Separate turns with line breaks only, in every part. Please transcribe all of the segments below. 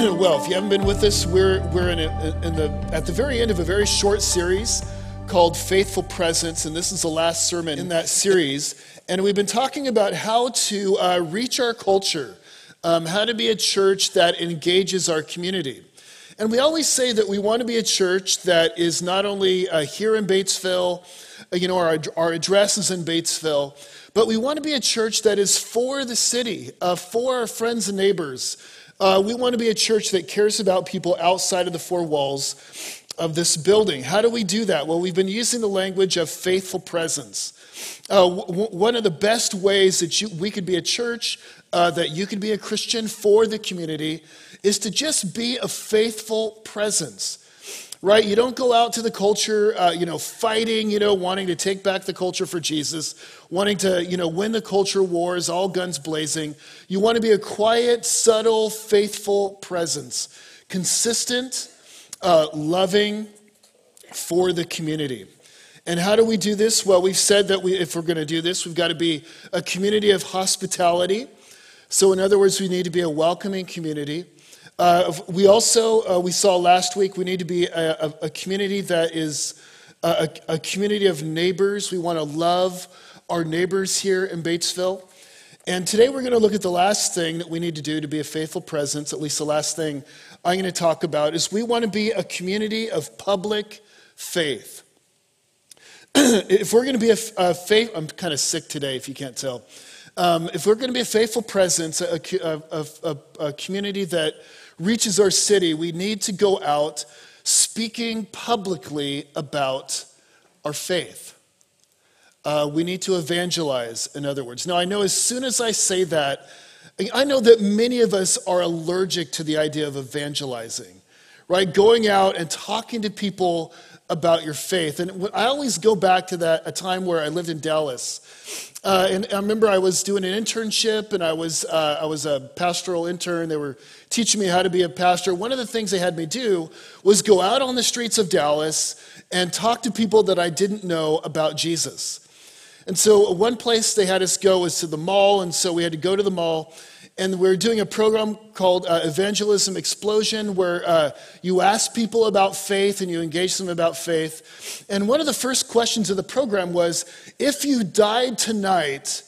well, if you haven't been with us, we're, we're in, a, in the, at the very end of a very short series called Faithful Presence, and this is the last sermon in that series. And we've been talking about how to uh, reach our culture, um, how to be a church that engages our community. And we always say that we want to be a church that is not only uh, here in Batesville, uh, you know, our, our address is in Batesville, but we want to be a church that is for the city, uh, for our friends and neighbors. Uh, we want to be a church that cares about people outside of the four walls of this building. How do we do that? Well, we've been using the language of faithful presence. Uh, w- one of the best ways that you, we could be a church, uh, that you could be a Christian for the community, is to just be a faithful presence right? You don't go out to the culture, uh, you know, fighting, you know, wanting to take back the culture for Jesus, wanting to, you know, win the culture wars, all guns blazing. You want to be a quiet, subtle, faithful presence, consistent, uh, loving for the community. And how do we do this? Well, we've said that we, if we're going to do this, we've got to be a community of hospitality. So, in other words, we need to be a welcoming community. Uh, we also, uh, we saw last week, we need to be a, a, a community that is a, a, community of neighbors. We want to love our neighbors here in Batesville. And today we're going to look at the last thing that we need to do to be a faithful presence, at least the last thing I'm going to talk about, is we want to be a community of public faith. if we're going to be a, faith, I'm kind of sick today if you can't tell. Um, if we're going to be a faithful presence, a, a community that reaches our city, we need to go out speaking publicly about our faith. Uh, we need to evangelize, in other words. Now, I know as soon as I say that, I know that many of us are allergic to the idea of evangelizing, right? Going out and talking to people about your faith. And I always go back to that a time where I lived in Dallas. Uh, and I remember I was doing an internship, and I was uh, I was a pastoral intern. They were teaching me how to be a pastor. One of the things they had me do was go out on the streets of Dallas and talk to people that I didn't know about Jesus. And so one place they had us go was to the mall, and so we had to go to the mall and we're doing a program called uh, Evangelism Explosion, where uh, you ask people about faith and you engage them about faith. And one of the first questions of the program was if you died tonight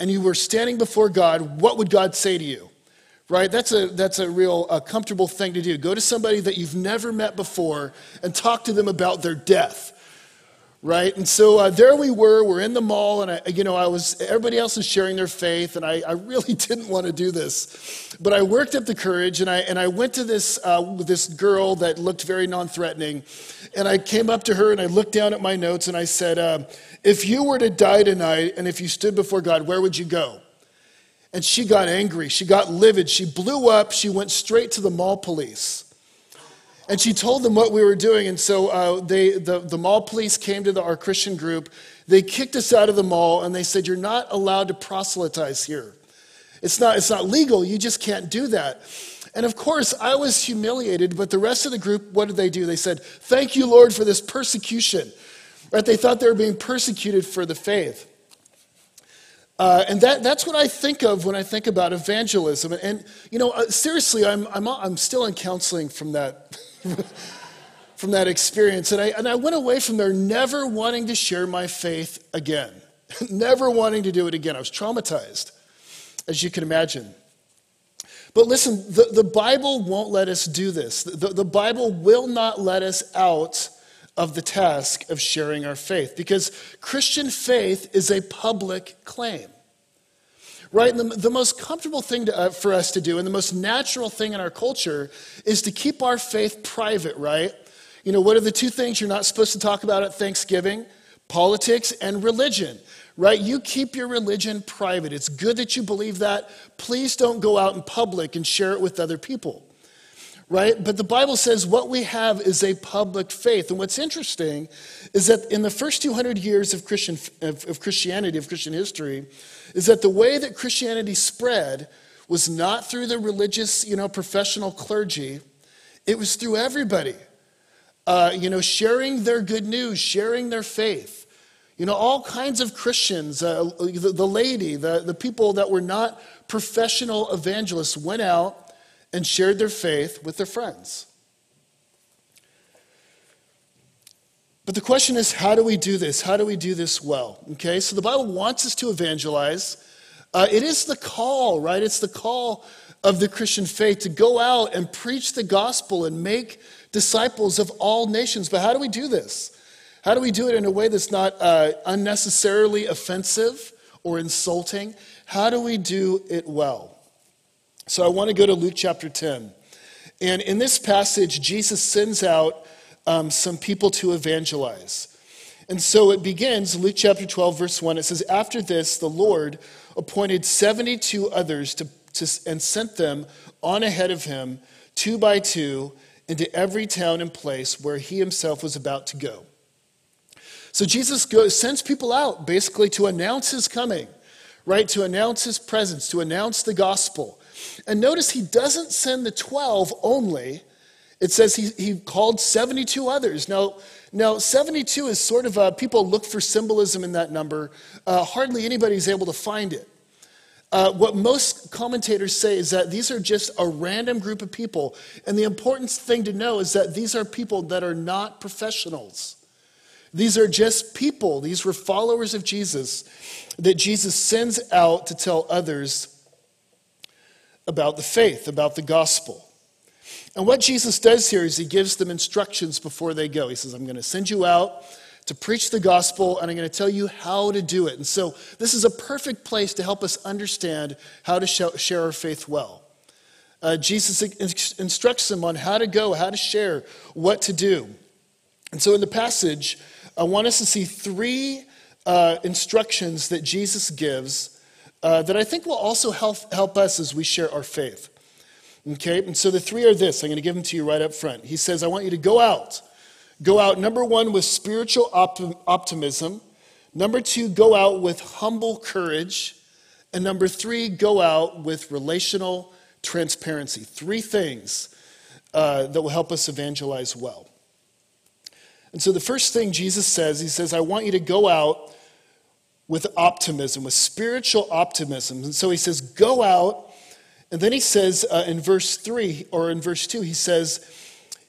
and you were standing before God, what would God say to you? Right? That's a, that's a real comfortable thing to do. Go to somebody that you've never met before and talk to them about their death right? And so uh, there we were. We're in the mall, and I, you know, I was. Everybody else is sharing their faith, and I, I really didn't want to do this, but I worked up the courage, and I and I went to this uh, this girl that looked very non-threatening, and I came up to her and I looked down at my notes and I said, uh, "If you were to die tonight, and if you stood before God, where would you go?" And she got angry. She got livid. She blew up. She went straight to the mall police. And she told them what we were doing. And so uh, they, the, the mall police came to the, our Christian group. They kicked us out of the mall and they said, You're not allowed to proselytize here. It's not, it's not legal. You just can't do that. And of course, I was humiliated, but the rest of the group, what did they do? They said, Thank you, Lord, for this persecution. Right? They thought they were being persecuted for the faith. Uh, and that, that's what I think of when I think about evangelism. And, and you know, uh, seriously, I'm, I'm, I'm still in counseling from that from that experience. And I, and I went away from there never wanting to share my faith again, never wanting to do it again. I was traumatized, as you can imagine. But listen, the, the Bible won't let us do this. The, the Bible will not let us out of the task of sharing our faith because Christian faith is a public claim right? The, the, most comfortable thing to, uh, for us to do and the most natural thing in our culture is to keep our faith private, right? You know, what are the two things you're not supposed to talk about at Thanksgiving? Politics and religion, right? You keep your religion private. It's good that you believe that. Please don't go out in public and share it with other people right? But the Bible says what we have is a public faith. And what's interesting is that in the first 200 years of, Christian, of, of Christianity, of Christian history, is that the way that Christianity spread was not through the religious, you know, professional clergy. It was through everybody, uh, you know, sharing their good news, sharing their faith. You know, all kinds of Christians, uh, the, the lady, the, the people that were not professional evangelists went out and shared their faith with their friends. But the question is, how do we do this? How do we do this well? Okay, so the Bible wants us to evangelize. Uh, it is the call, right? It's the call of the Christian faith to go out and preach the gospel and make disciples of all nations. But how do we do this? How do we do it in a way that's not uh, unnecessarily offensive or insulting? How do we do it well? So I want to go to Luke chapter 10. And in this passage, Jesus sends out um, some people to evangelize. And so it begins, Luke chapter 12, verse 1. It says, After this, the Lord appointed 72 others to, to, and sent them on ahead of him, two by two, into every town and place where he himself was about to go. So Jesus goes, sends people out basically to announce his coming, right? To announce his presence, to announce the gospel. And notice he doesn't send the 12 only it says he, he called 72 others. Now, now, 72 is sort of a, people look for symbolism in that number. Uh, hardly anybody's able to find it. Uh, what most commentators say is that these are just a random group of people. And the important thing to know is that these are people that are not professionals. These are just people. These were followers of Jesus that Jesus sends out to tell others about the faith, about the gospel. And what Jesus does here is he gives them instructions before they go. He says, I'm going to send you out to preach the gospel, and I'm going to tell you how to do it. And so, this is a perfect place to help us understand how to share our faith well. Uh, Jesus instructs them on how to go, how to share, what to do. And so, in the passage, I want us to see three uh, instructions that Jesus gives uh, that I think will also help, help us as we share our faith. Okay, and so the three are this. I'm going to give them to you right up front. He says, I want you to go out. Go out, number one, with spiritual optimism. Number two, go out with humble courage. And number three, go out with relational transparency. Three things uh, that will help us evangelize well. And so the first thing Jesus says, he says, I want you to go out with optimism, with spiritual optimism. And so he says, go out and then he says uh, in verse 3 or in verse 2, he says,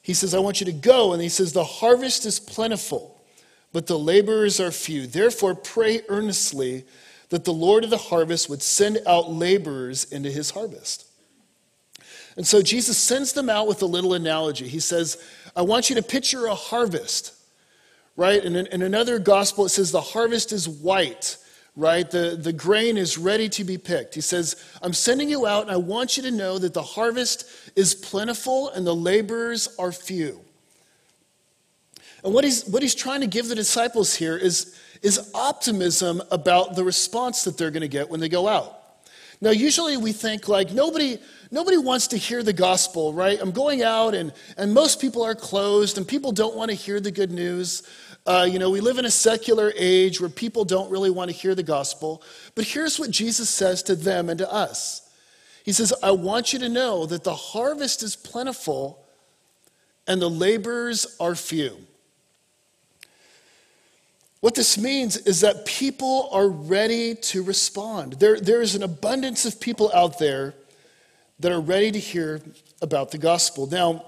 he says, I want you to go. And he says, The harvest is plentiful, but the laborers are few. Therefore, pray earnestly that the Lord of the harvest would send out laborers into his harvest. And so Jesus sends them out with a little analogy. He says, I want you to picture a harvest, right? And in, in another gospel, it says, The harvest is white right? The, the grain is ready to be picked. He says, I'm sending you out, and I want you to know that the harvest is plentiful and the laborers are few. And what he's, what he's trying to give the disciples here is, is optimism about the response that they're going to get when they go out. Now, usually we think like nobody, nobody wants to hear the gospel, right? I'm going out and, and most people are closed and people don't want to hear the good news. Uh, you know, we live in a secular age where people don't really want to hear the gospel. But here's what Jesus says to them and to us He says, I want you to know that the harvest is plentiful and the laborers are few. What this means is that people are ready to respond. There, there is an abundance of people out there that are ready to hear about the gospel. Now,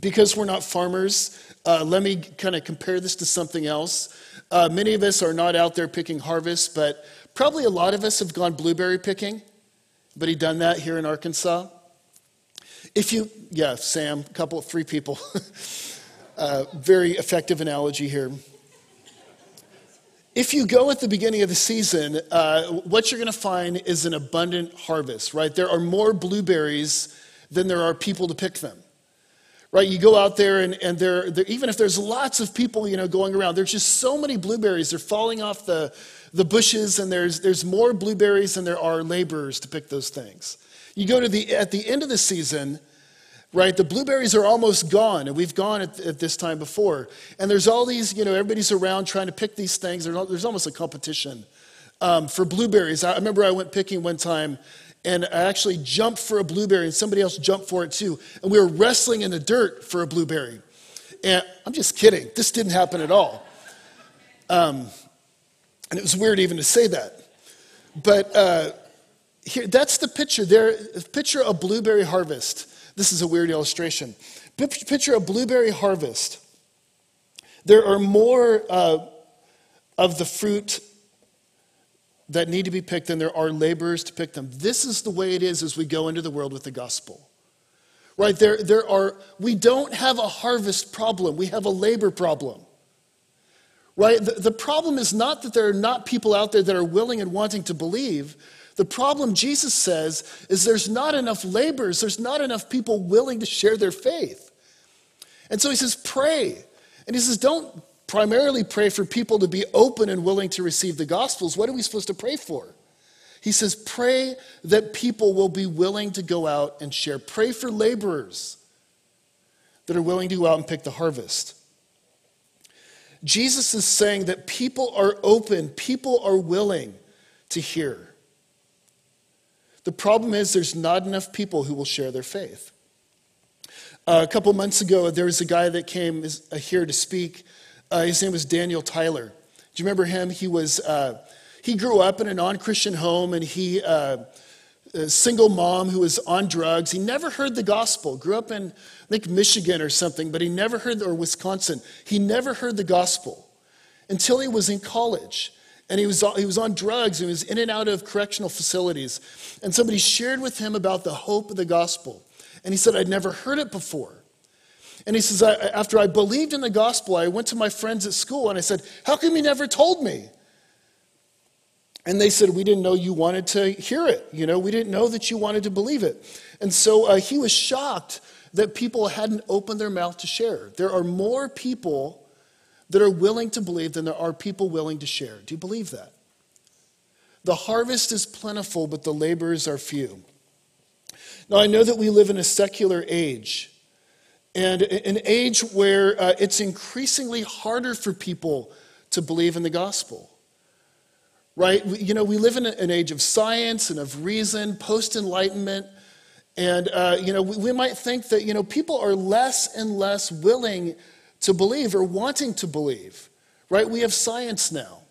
because we're not farmers, uh, let me kind of compare this to something else. Uh, many of us are not out there picking harvest, but probably a lot of us have gone blueberry picking. But he done that here in Arkansas. If you, yeah, Sam, a couple, three people. uh, very effective analogy here. If you go at the beginning of the season, uh, what you're going to find is an abundant harvest, right? There are more blueberries than there are people to pick them right? You go out there and, and there, even if there's lots of people, you know, going around, there's just so many blueberries. They're falling off the, the bushes and there's, there's more blueberries than there are laborers to pick those things. You go to the, at the end of the season, right, the blueberries are almost gone and we've gone at, at this time before. And there's all these, you know, everybody's around trying to pick these things. There's almost a competition um, for blueberries. I remember I went picking one time and I actually jumped for a blueberry, and somebody else jumped for it too. And we were wrestling in the dirt for a blueberry. And I'm just kidding, this didn't happen at all. Um, and it was weird even to say that. But, uh, here, that's the picture there. Picture a blueberry harvest. This is a weird illustration. Picture a blueberry harvest. There are more uh, of the fruit that need to be picked than there are laborers to pick them. This is the way it is as we go into the world with the gospel. Right? There, there are, we don't have a harvest problem, we have a labor problem. Right? The, the problem is not that there are not people out there that are willing and wanting to believe. The problem, Jesus says, is there's not enough laborers, there's not enough people willing to share their faith. And so he says, pray. And he says, don't primarily pray for people to be open and willing to receive the gospels. What are we supposed to pray for? He says, pray that people will be willing to go out and share. Pray for laborers that are willing to go out and pick the harvest. Jesus is saying that people are open, people are willing to hear. The problem is there's not enough people who will share their faith. Uh, a couple months ago, there was a guy that came uh, here to speak. Uh, his name was Daniel Tyler. Do you remember him? He was uh, he grew up in a non-Christian home, and he uh, a single mom who was on drugs. He never heard the gospel. Grew up in I think Michigan or something, but he never heard or Wisconsin. He never heard the gospel until he was in college and he was, he was on drugs and he was in and out of correctional facilities. And somebody shared with him about the hope of the gospel. And he said, I'd never heard it before. And he says, after I believed in the gospel, I went to my friends at school and I said, How come you never told me? And they said, We didn't know you wanted to hear it. You know, we didn't know that you wanted to believe it. And so uh, he was shocked that people hadn't opened their mouth to share. There are more people that are willing to believe than there are people willing to share. Do you believe that? The harvest is plentiful, but the laborers are few. Now, I know that we live in a secular age, and an age where uh, it's increasingly harder for people to believe in the gospel. Right? You know, we live in an age of science and of reason, post enlightenment. And, uh, you know, we, we might think that, you know, people are less and less willing to believe or wanting to believe, right? We have science now.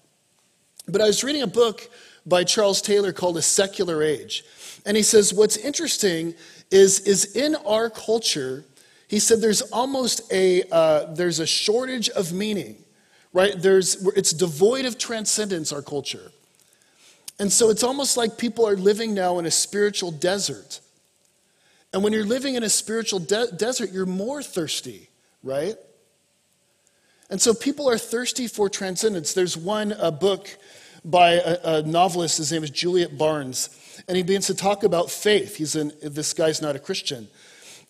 But I was reading a book by Charles Taylor called A Secular Age. And he says, what's interesting is, is in our culture, he said there's almost a, uh, there's a shortage of meaning, right? There's, it's devoid of transcendence, our culture. And so it's almost like people are living now in a spiritual desert. And when you're living in a spiritual de- desert, you're more thirsty, right? And so people are thirsty for transcendence. There's one book by a, a, novelist, his name is Julian Barnes, and he begins to talk about faith. He's an, this guy's not a Christian.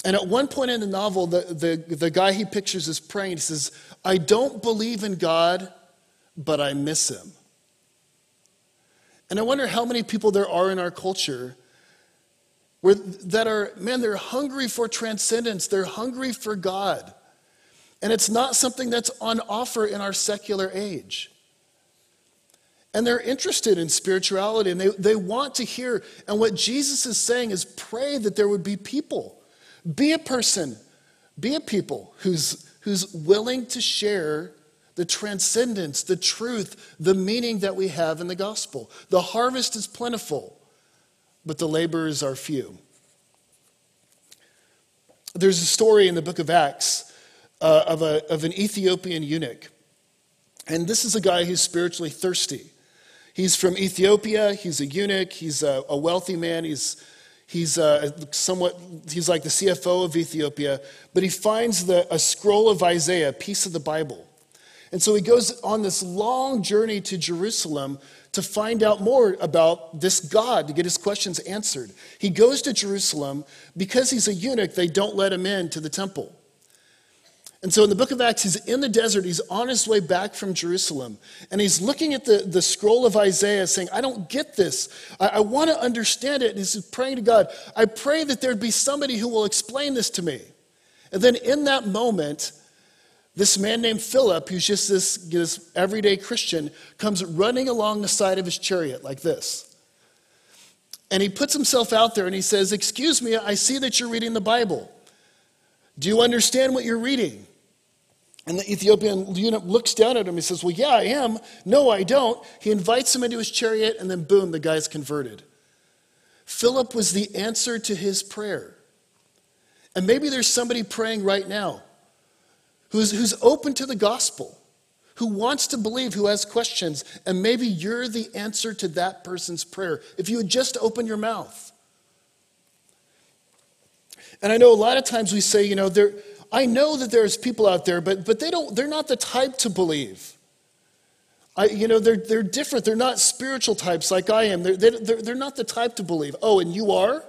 And at one point in the novel, the, the, the guy he pictures is praying. He says, I don't believe in God, but I miss him. And I wonder how many people there are in our culture where, that are, man, they're hungry for transcendence, they're hungry for God. And it's not something that's on offer in our secular age. And they're interested in spirituality and they, they want to hear. And what Jesus is saying is pray that there would be people. Be a person, be a people who's, who's willing to share the transcendence, the truth, the meaning that we have in the gospel. The harvest is plentiful, but the laborers are few. There's a story in the book of Acts uh, of, a, of an Ethiopian eunuch. And this is a guy who's spiritually thirsty. He's from Ethiopia. He's a eunuch. He's a, a wealthy man. He's, he's uh, somewhat, he's like the CFO of Ethiopia. But he finds the, a scroll of Isaiah, a piece of the Bible. And so he goes on this long journey to Jerusalem to find out more about this God, to get his questions answered. He goes to Jerusalem. Because he's a eunuch, they don't let him in to the temple. And so in the book of Acts, he's in the desert. He's on his way back from Jerusalem. And he's looking at the, the scroll of Isaiah saying, I don't get this. I, I want to understand it. And he's praying to God, I pray that there'd be somebody who will explain this to me. And then in that moment, this man named Philip, who's just this, this everyday Christian, comes running along the side of his chariot like this. And he puts himself out there and he says, Excuse me, I see that you're reading the Bible. Do you understand what you're reading? And the Ethiopian eunuch looks down at him. He says, Well, yeah, I am. No, I don't. He invites him into his chariot, and then boom, the guy's converted. Philip was the answer to his prayer. And maybe there's somebody praying right now who's, who's open to the gospel, who wants to believe, who has questions, and maybe you're the answer to that person's prayer if you would just open your mouth. And I know a lot of times we say, you know, there, I know that there's people out there, but, but they don't, they're not the type to believe. I, you know, they're, they're different. They're not spiritual types like I am. They're, they're, they're not the type to believe. Oh, and you are?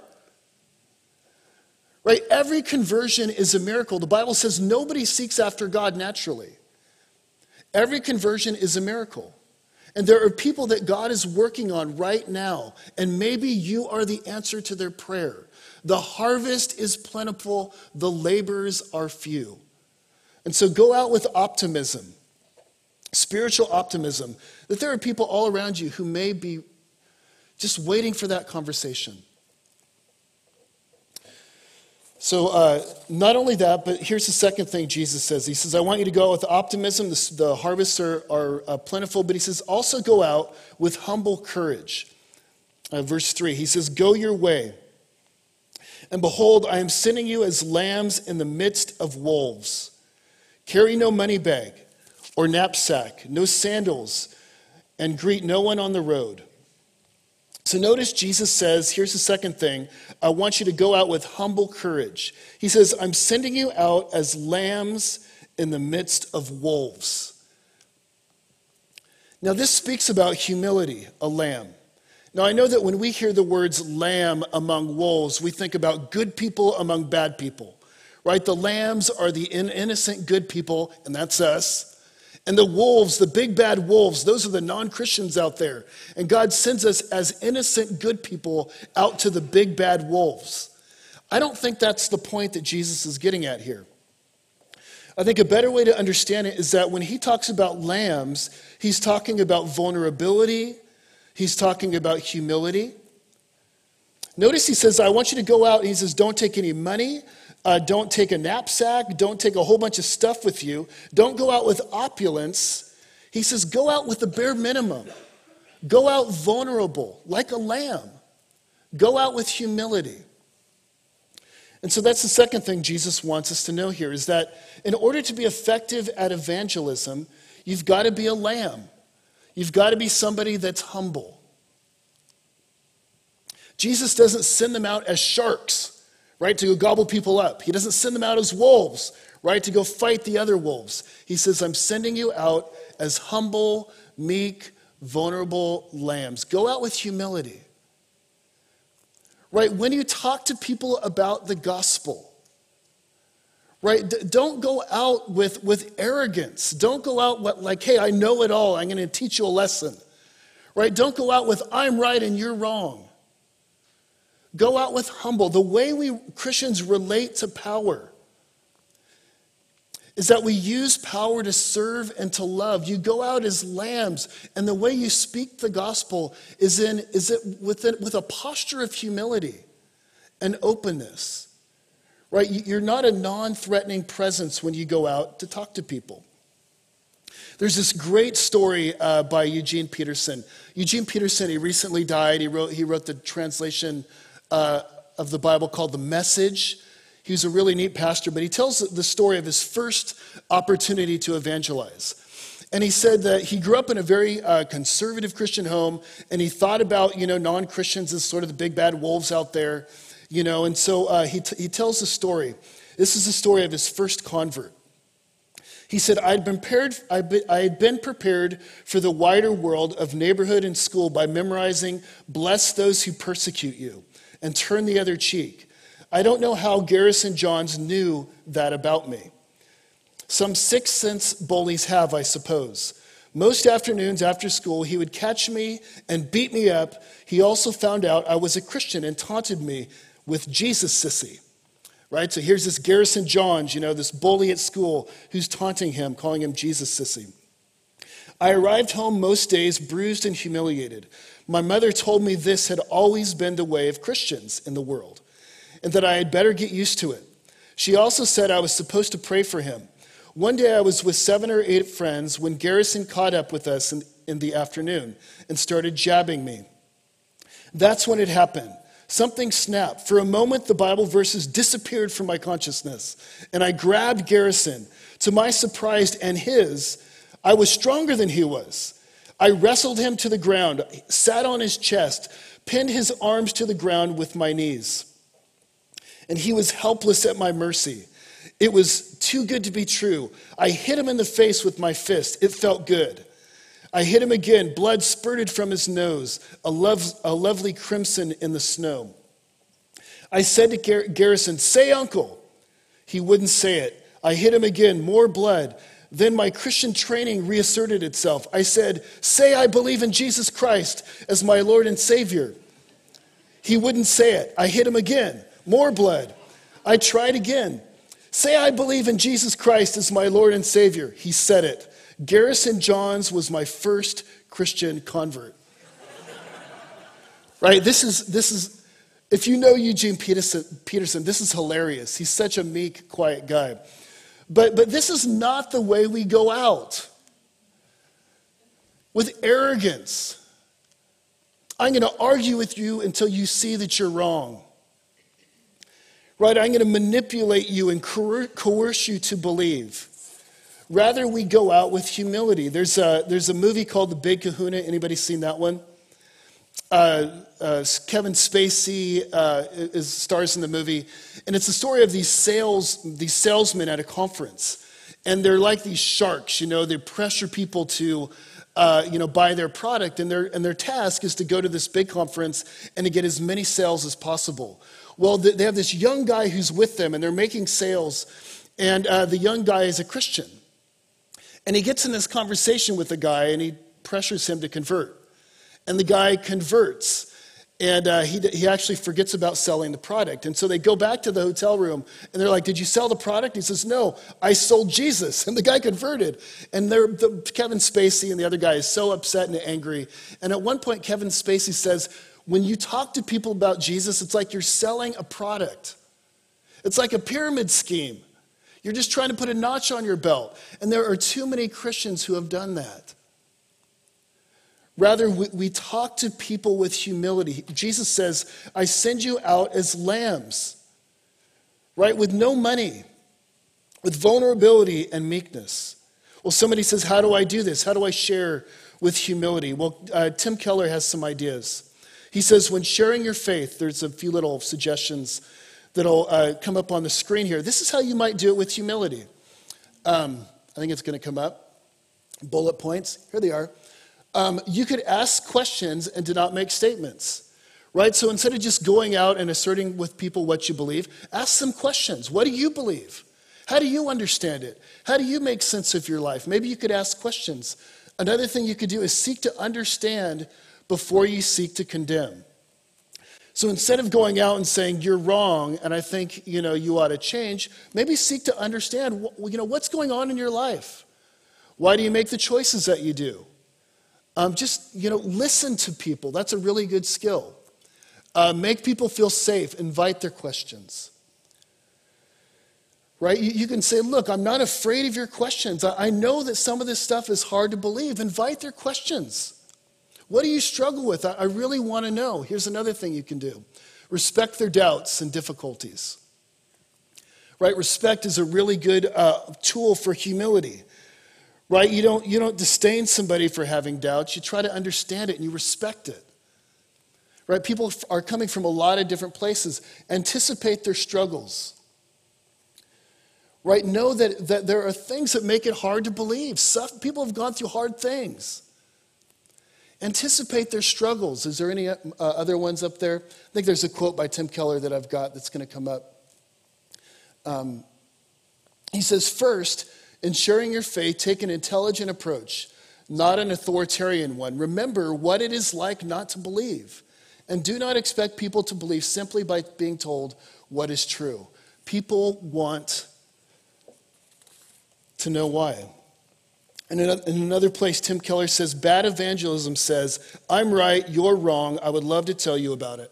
Right? Every conversion is a miracle. The Bible says nobody seeks after God naturally. Every conversion is a miracle. And there are people that God is working on right now, and maybe you are the answer to their prayer. The harvest is plentiful, the labors are few. And so go out with optimism, spiritual optimism, that there are people all around you who may be just waiting for that conversation. So, uh, not only that, but here's the second thing Jesus says. He says, I want you to go out with optimism. The, the harvests are, are uh, plentiful, but he says, also go out with humble courage. Uh, verse 3, he says, Go your way. And behold, I am sending you as lambs in the midst of wolves. Carry no money bag or knapsack, no sandals, and greet no one on the road. So notice Jesus says, here's the second thing I want you to go out with humble courage. He says, I'm sending you out as lambs in the midst of wolves. Now, this speaks about humility, a lamb. Now, I know that when we hear the words lamb among wolves, we think about good people among bad people, right? The lambs are the innocent good people, and that's us. And the wolves, the big bad wolves, those are the non Christians out there. And God sends us as innocent good people out to the big bad wolves. I don't think that's the point that Jesus is getting at here. I think a better way to understand it is that when he talks about lambs, he's talking about vulnerability He's talking about humility. Notice he says, I want you to go out, and he says, don't take any money, uh, don't take a knapsack, don't take a whole bunch of stuff with you, don't go out with opulence. He says, go out with the bare minimum. Go out vulnerable, like a lamb. Go out with humility. And so that's the second thing Jesus wants us to know here is that in order to be effective at evangelism, you've got to be a lamb. You've got to be somebody that's humble. Jesus doesn't send them out as sharks, right, to go gobble people up. He doesn't send them out as wolves, right, to go fight the other wolves. He says, I'm sending you out as humble, meek, vulnerable lambs. Go out with humility. Right? When you talk to people about the gospel, right? Don't go out with, with arrogance. Don't go out like, hey, I know it all. I'm going to teach you a lesson, right? Don't go out with, I'm right and you're wrong. Go out with humble. The way we Christians relate to power is that we use power to serve and to love. You go out as lambs, and the way you speak the gospel is in is it within, with a posture of humility and openness right? You're not a non threatening presence when you go out to talk to people. There's this great story uh, by Eugene Peterson. Eugene Peterson, he recently died. He wrote, he wrote the translation uh, of the Bible called The Message. He was a really neat pastor, but he tells the story of his first opportunity to evangelize. And he said that he grew up in a very uh, conservative Christian home, and he thought about, you know, non Christians as sort of the big bad wolves out there. You know, and so uh, he, t- he tells the story. This is the story of his first convert. He said, I'd been, prepared, I had been prepared for the wider world of neighborhood and school by memorizing, Bless those who persecute you, and turn the other cheek. I don't know how Garrison Johns knew that about me. Some sixth sense bullies have, I suppose. Most afternoons after school, he would catch me and beat me up. He also found out I was a Christian and taunted me with Jesus Sissy. Right? So here's this Garrison Johns, you know, this bully at school who's taunting him, calling him Jesus Sissy. I arrived home most days bruised and humiliated. My mother told me this had always been the way of Christians in the world and that I had better get used to it. She also said I was supposed to pray for him. One day I was with seven or eight friends when Garrison caught up with us in, in the afternoon and started jabbing me. That's when it happened. something snapped. For a moment, the Bible verses disappeared from my consciousness, and I grabbed Garrison. To my surprise and his, I was stronger than he was. I wrestled him to the ground, sat on his chest, pinned his arms to the ground with my knees. And he was helpless at my mercy. It was too good to be true. I hit him in the face with my fist. It felt good. I hit him again. Blood spurted from his nose, a, love, a lovely crimson in the snow. I said to Gar- Garrison, Say, uncle. He wouldn't say it. I hit him again, more blood. Then my Christian training reasserted itself. I said, Say, I believe in Jesus Christ as my Lord and Savior. He wouldn't say it. I hit him again, more blood. I tried again. Say, I believe in Jesus Christ as my Lord and Savior. He said it. Garrison Johns was my first Christian convert. right? This is, this is, if you know Eugene Peterson, Peterson, this is hilarious. He's such a meek, quiet guy. But, but this is not the way we go out. With arrogance. I'm going to argue with you until you see that you're wrong. Right? I'm going to manipulate you and coerce you to believe. Rather, we go out with humility. There's a, there's a movie called The Big Kahuna. Anybody seen that one? Uh, uh, Kevin Spacey uh, is, stars in the movie, and it's the story of these sales these salesmen at a conference, and they're like these sharks. You know, they pressure people to. Uh, you know, buy their product, and their, and their task is to go to this big conference and to get as many sales as possible. Well, they have this young guy who's with them, and they're making sales, and uh, the young guy is a Christian. And he gets in this conversation with the guy and he pressures him to convert. And the guy converts. And uh, he, he actually forgets about selling the product. And so they go back to the hotel room and they're like, Did you sell the product? He says, No, I sold Jesus. And the guy converted. And the, Kevin Spacey and the other guy is so upset and angry. And at one point, Kevin Spacey says, When you talk to people about Jesus, it's like you're selling a product, it's like a pyramid scheme. You're just trying to put a notch on your belt. And there are too many Christians who have done that. Rather, we, talk to people with humility. Jesus says, I send you out as lambs, right? With no money, with vulnerability and meekness. Well, somebody says, How do I do this? How do I share with humility? Well, uh, Tim Keller has some ideas. He says, When sharing your faith, there's a few little suggestions that'll uh, come up on the screen here. This is how you might do it with humility. Um, I think it's going to come up. Bullet points. Here they are. Um, you could ask questions and do not make statements. Right? So instead of just going out and asserting with people what you believe, ask them questions. What do you believe? How do you understand it? How do you make sense of your life? Maybe you could ask questions. Another thing you could do is seek to understand before you seek to condemn. So instead of going out and saying you're wrong and I think you know you ought to change, maybe seek to understand you know what's going on in your life. Why do you make the choices that you do? Um, just you know listen to people. That's a really good skill. Uh, make people feel safe. Invite their questions. Right? You, you, can say, look, I'm not afraid of your questions. I, I know that some of this stuff is hard to believe. Invite their questions. What do you struggle with? I really want to know. Here's another thing you can do respect their doubts and difficulties. Right? Respect is a really good uh, tool for humility. Right? You don't, you don't disdain somebody for having doubts, you try to understand it and you respect it. Right? People are coming from a lot of different places. Anticipate their struggles. Right? Know that, that there are things that make it hard to believe. People have gone through hard things. Anticipate their struggles. Is there any uh, other ones up there? I think there's a quote by Tim Keller that I've got that's going to come up. Um, he says, First, in sharing your faith, take an intelligent approach, not an authoritarian one. Remember what it is like not to believe. And do not expect people to believe simply by being told what is true. People want to know why. And in another place, Tim Keller says, Bad evangelism says, I'm right, you're wrong, I would love to tell you about it.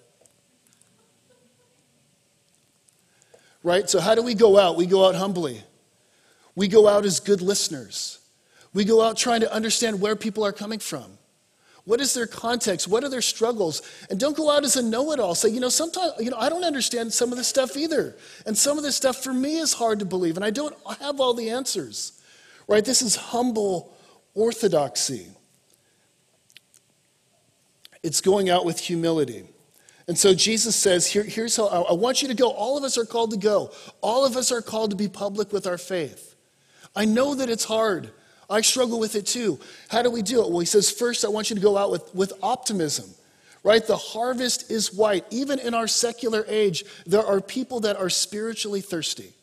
Right? So, how do we go out? We go out humbly. We go out as good listeners. We go out trying to understand where people are coming from. What is their context? What are their struggles? And don't go out as a know it all. Say, you know, sometimes, you know, I don't understand some of this stuff either. And some of this stuff for me is hard to believe, and I don't have all the answers. Right? This is humble orthodoxy. It's going out with humility. And so Jesus says, Here, here's how I want you to go. All of us are called to go. All of us are called to be public with our faith. I know that it's hard. I struggle with it too. How do we do it? Well, he says, first, I want you to go out with, with optimism, right? The harvest is white. Even in our secular age, there are people that are spiritually thirsty.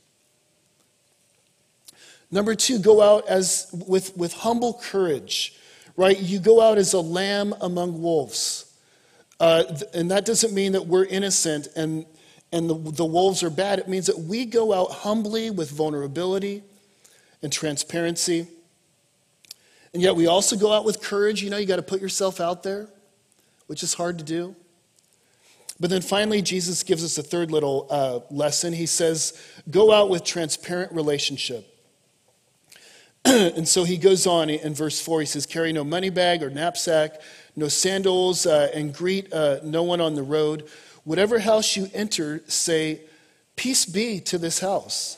Number two, go out as with, with humble courage, right? You go out as a lamb among wolves. Uh, and that doesn't mean that we're innocent and, and the, the wolves are bad. It means that we go out humbly with vulnerability and transparency. And yet we also go out with courage. You know, you got to put yourself out there, which is hard to do. But then finally, Jesus gives us a third little uh, lesson. He says, Go out with transparent relationship. and so he goes on in verse 4. He says, Carry no money bag or knapsack, no sandals, uh, and greet uh, no one on the road. Whatever house you enter, say, Peace be to this house.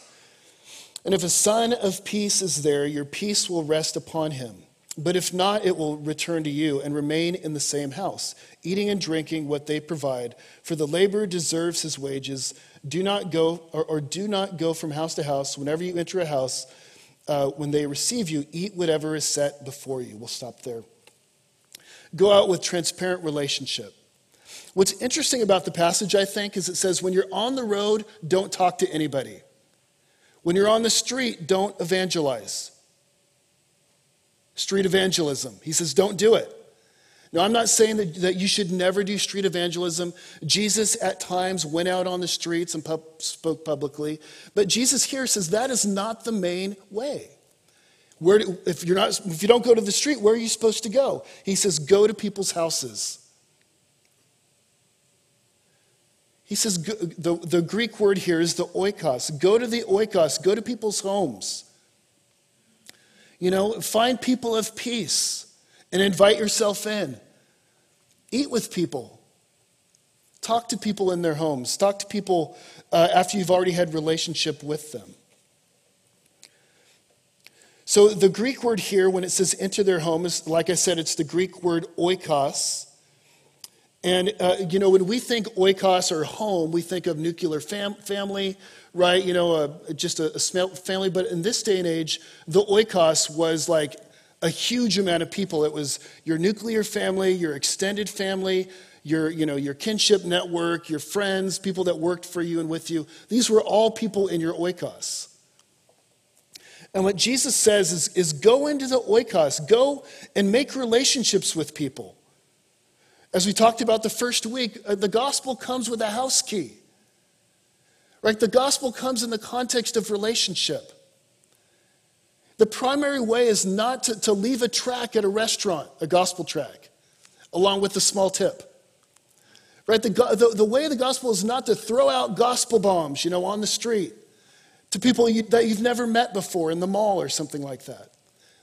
And if a son of peace is there, your peace will rest upon him. But if not, it will return to you and remain in the same house, eating and drinking what they provide. For the laborer deserves his wages. Do not go, or, or do not go from house to house. Whenever you enter a house, uh, when they receive you, eat whatever is set before you. We'll stop there. Go out with transparent relationship. What's interesting about the passage, I think, is it says when you're on the road, don't talk to anybody. When you're on the street, don't evangelize. Street evangelism. He says, don't do it. Now, I'm not saying that, that you should never do street evangelism. Jesus at times went out on the streets and pub, spoke publicly. But Jesus here says that is not the main way. Where, do, if, you're not, if you don't go to the street, where are you supposed to go? He says, go to people's houses. He says the, the Greek word here is the oikos. Go to the oikos, go to people's homes. You know, find people of peace and invite yourself in. Eat with people. Talk to people in their homes. Talk to people uh, after you've already had relationship with them. So the Greek word here, when it says enter their home, is like I said, it's the Greek word oikos. And, uh, you know, when we think oikos or home, we think of nuclear fam- family, right? You know, uh, just a, a family. But in this day and age, the oikos was like a huge amount of people. It was your nuclear family, your extended family, your, you know, your kinship network, your friends, people that worked for you and with you. These were all people in your oikos. And what Jesus says is, is go into the oikos, go and make relationships with people. As we talked about the first week, uh, the gospel comes with a house key. Right? The gospel comes in the context of relationship. The primary way is not to, to leave a tract at a restaurant, a gospel tract, along with a small tip. Right? The, the, the way of the gospel is not to throw out gospel bombs, you know, on the street to people you, that you've never met before in the mall or something like that.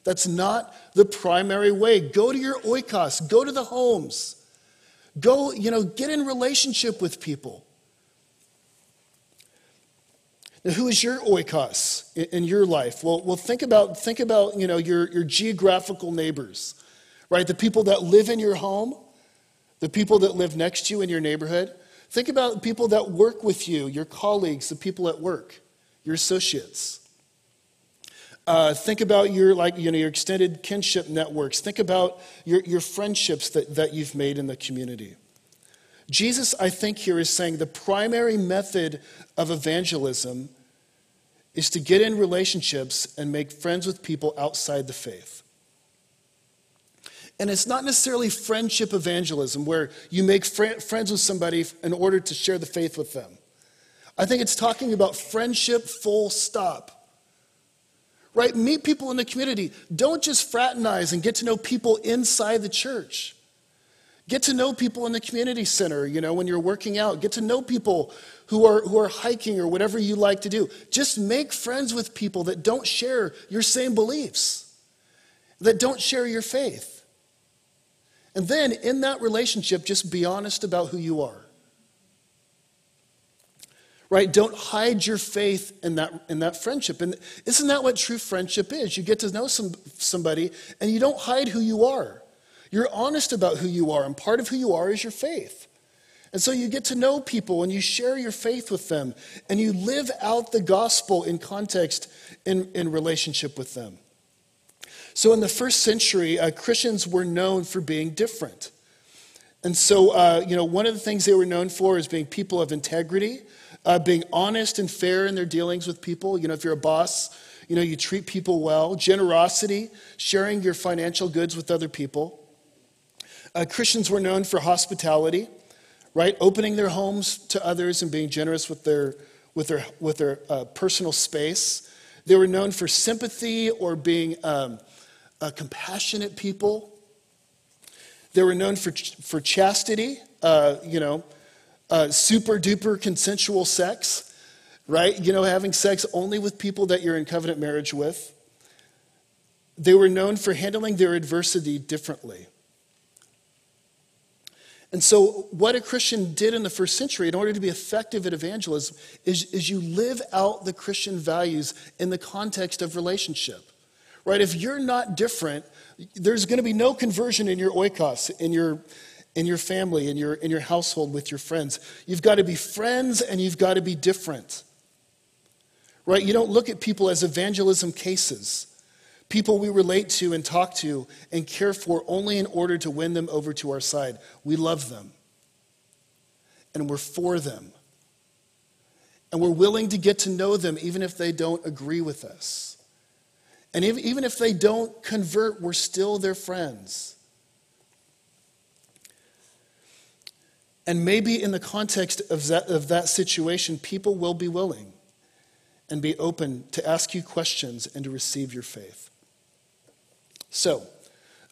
That's not the primary way. Go to your oikos, go to the homes. Go, you know, get in relationship with people. Now, who is your oikos in, your life? Well, well think about, think about you know, your, your geographical neighbors, right? The people that live in your home, the people that live next to you in your neighborhood. Think about people that work with you, your colleagues, the people at work, your associates. Uh, think about your like you know your extended kinship networks. Think about your, your friendships that, that you've made in the community. Jesus, I think, here is saying the primary method of evangelism is to get in relationships and make friends with people outside the faith. And it's not necessarily friendship evangelism where you make fr- friends with somebody in order to share the faith with them. I think it's talking about friendship full stop right? Meet people in the community. Don't just fraternize and get to know people inside the church. Get to know people in the community center, you know, when you're working out. Get to know people who are, who are hiking or whatever you like to do. Just make friends with people that don't share your same beliefs, that don't share your faith. And then in that relationship, just be honest about who you are. Right? Don't hide your faith in that, in that friendship. And isn't that what true friendship is? You get to know some, somebody and you don't hide who you are. You're honest about who you are, and part of who you are is your faith. And so you get to know people and you share your faith with them and you live out the gospel in context in, in relationship with them. So in the first century, uh, Christians were known for being different. And so, uh, you know, one of the things they were known for is being people of integrity, uh, being honest and fair in their dealings with people. You know, if you're a boss, you know, you treat people well, generosity, sharing your financial goods with other people. Uh, Christians were known for hospitality right? Opening their homes to others and being generous with their, with their, with their uh, personal space. They were known for sympathy or being um, compassionate people. They were known for, for chastity, uh, you know, uh, super duper consensual sex, right? You know, having sex only with people that you're in covenant marriage with. They were known for handling their adversity differently. And so, what a Christian did in the first century in order to be effective at evangelism is, is you live out the Christian values in the context of relationship. Right? If you're not different, there's going to be no conversion in your oikos, in your, in your family, in your, in your household, with your friends. You've got to be friends and you've got to be different. Right? You don't look at people as evangelism cases people we relate to and talk to and care for only in order to win them over to our side. We love them, and we're for them. And we're willing to get to know them even if they don't agree with us. And if, even if they don't convert, we're still their friends. And maybe in the context of that, of that situation, people will be willing and be open to ask you questions and to receive your faith. So,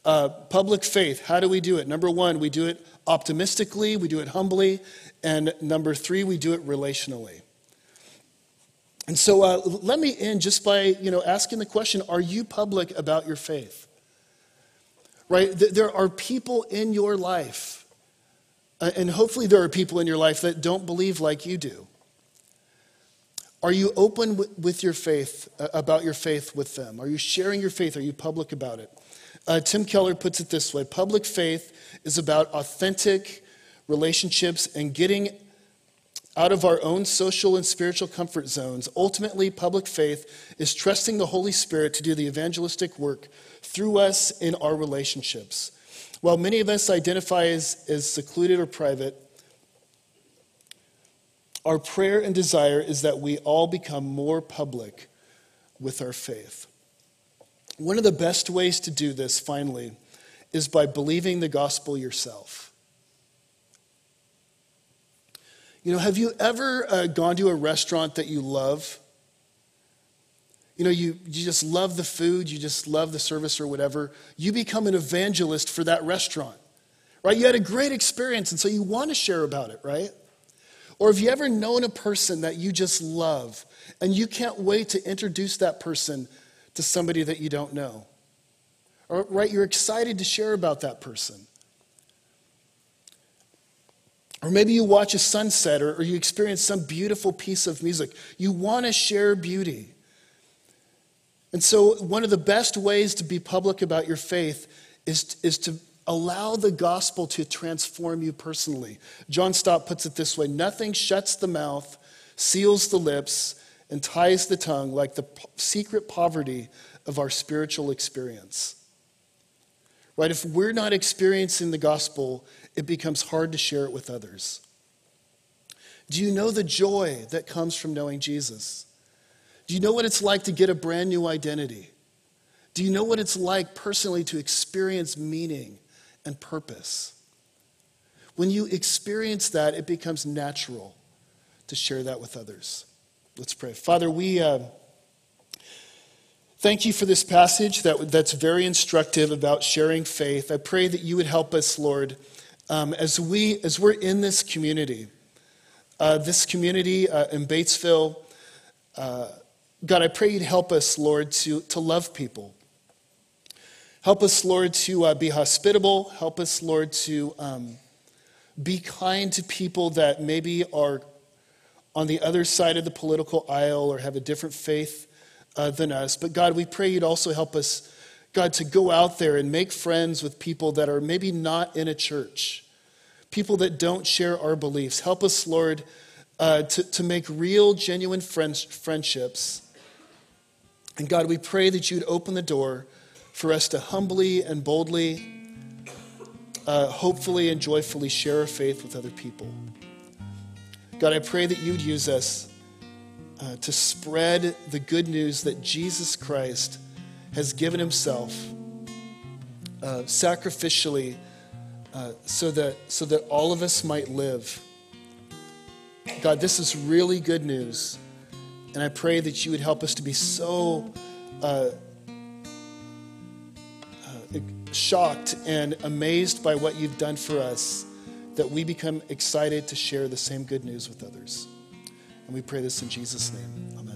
uh, public faith, how do we do it? Number one, we do it optimistically, we do it humbly, and number three, we do it relationally. And so uh, let me end just by you know, asking the question Are you public about your faith? Right? There are people in your life, and hopefully there are people in your life that don't believe like you do. Are you open with your faith, uh, about your faith with them? Are you sharing your faith? Are you public about it? Uh, Tim Keller puts it this way Public faith is about authentic relationships and getting out of our own social and spiritual comfort zones. Ultimately, public faith is trusting the Holy Spirit to do the evangelistic work through us in our relationships. While many of us identify as, as secluded or private, our prayer and desire is that we all become more public with our faith. One of the best ways to do this, finally, is by believing the gospel yourself. You know, have you ever uh, gone to a restaurant that you love? You know, you, you just love the food, you just love the service or whatever. You become an evangelist for that restaurant, right? You had a great experience, and so you want to share about it, right? Or have you ever known a person that you just love and you can't wait to introduce that person to somebody that you don't know? Or, right, you're excited to share about that person. Or maybe you watch a sunset or, or you experience some beautiful piece of music. You want to share beauty. And so, one of the best ways to be public about your faith is, is to Allow the gospel to transform you personally. John Stott puts it this way Nothing shuts the mouth, seals the lips, and ties the tongue like the secret poverty of our spiritual experience. Right? If we're not experiencing the gospel, it becomes hard to share it with others. Do you know the joy that comes from knowing Jesus? Do you know what it's like to get a brand new identity? Do you know what it's like personally to experience meaning and purpose. When you experience that, it becomes natural to share that with others. Let's pray. Father, we uh, thank you for this passage that, that's very instructive about sharing faith. I pray that you would help us, Lord, um, as, we, as we're in this community, uh, this community uh, in Batesville. God, I pray you'd help us, Lord, to, to love people Help us, Lord, to uh, be hospitable. Help us, Lord, to um, be kind to people that maybe are on the other side of the political aisle or have a different faith uh, than us. But God, we pray you'd also help us, God, to go out there and make friends with people that are maybe not in a church, people that don't share our beliefs. Help us, Lord, uh, to, to make real, genuine friends, friendships. And God, we pray that you'd open the door for us to humbly and boldly, uh, hopefully and joyfully share our faith with other people. God, I pray that you'd use us uh, to spread the good news that Jesus Christ has given himself uh, sacrificially uh, so, that, so that all of us might live. God, this is really good news. And I pray that you would help us to be so uh, uh, shocked and amazed by what you've done for us that we become excited to share the same good news with others. And we pray this in Jesus' name. Amen.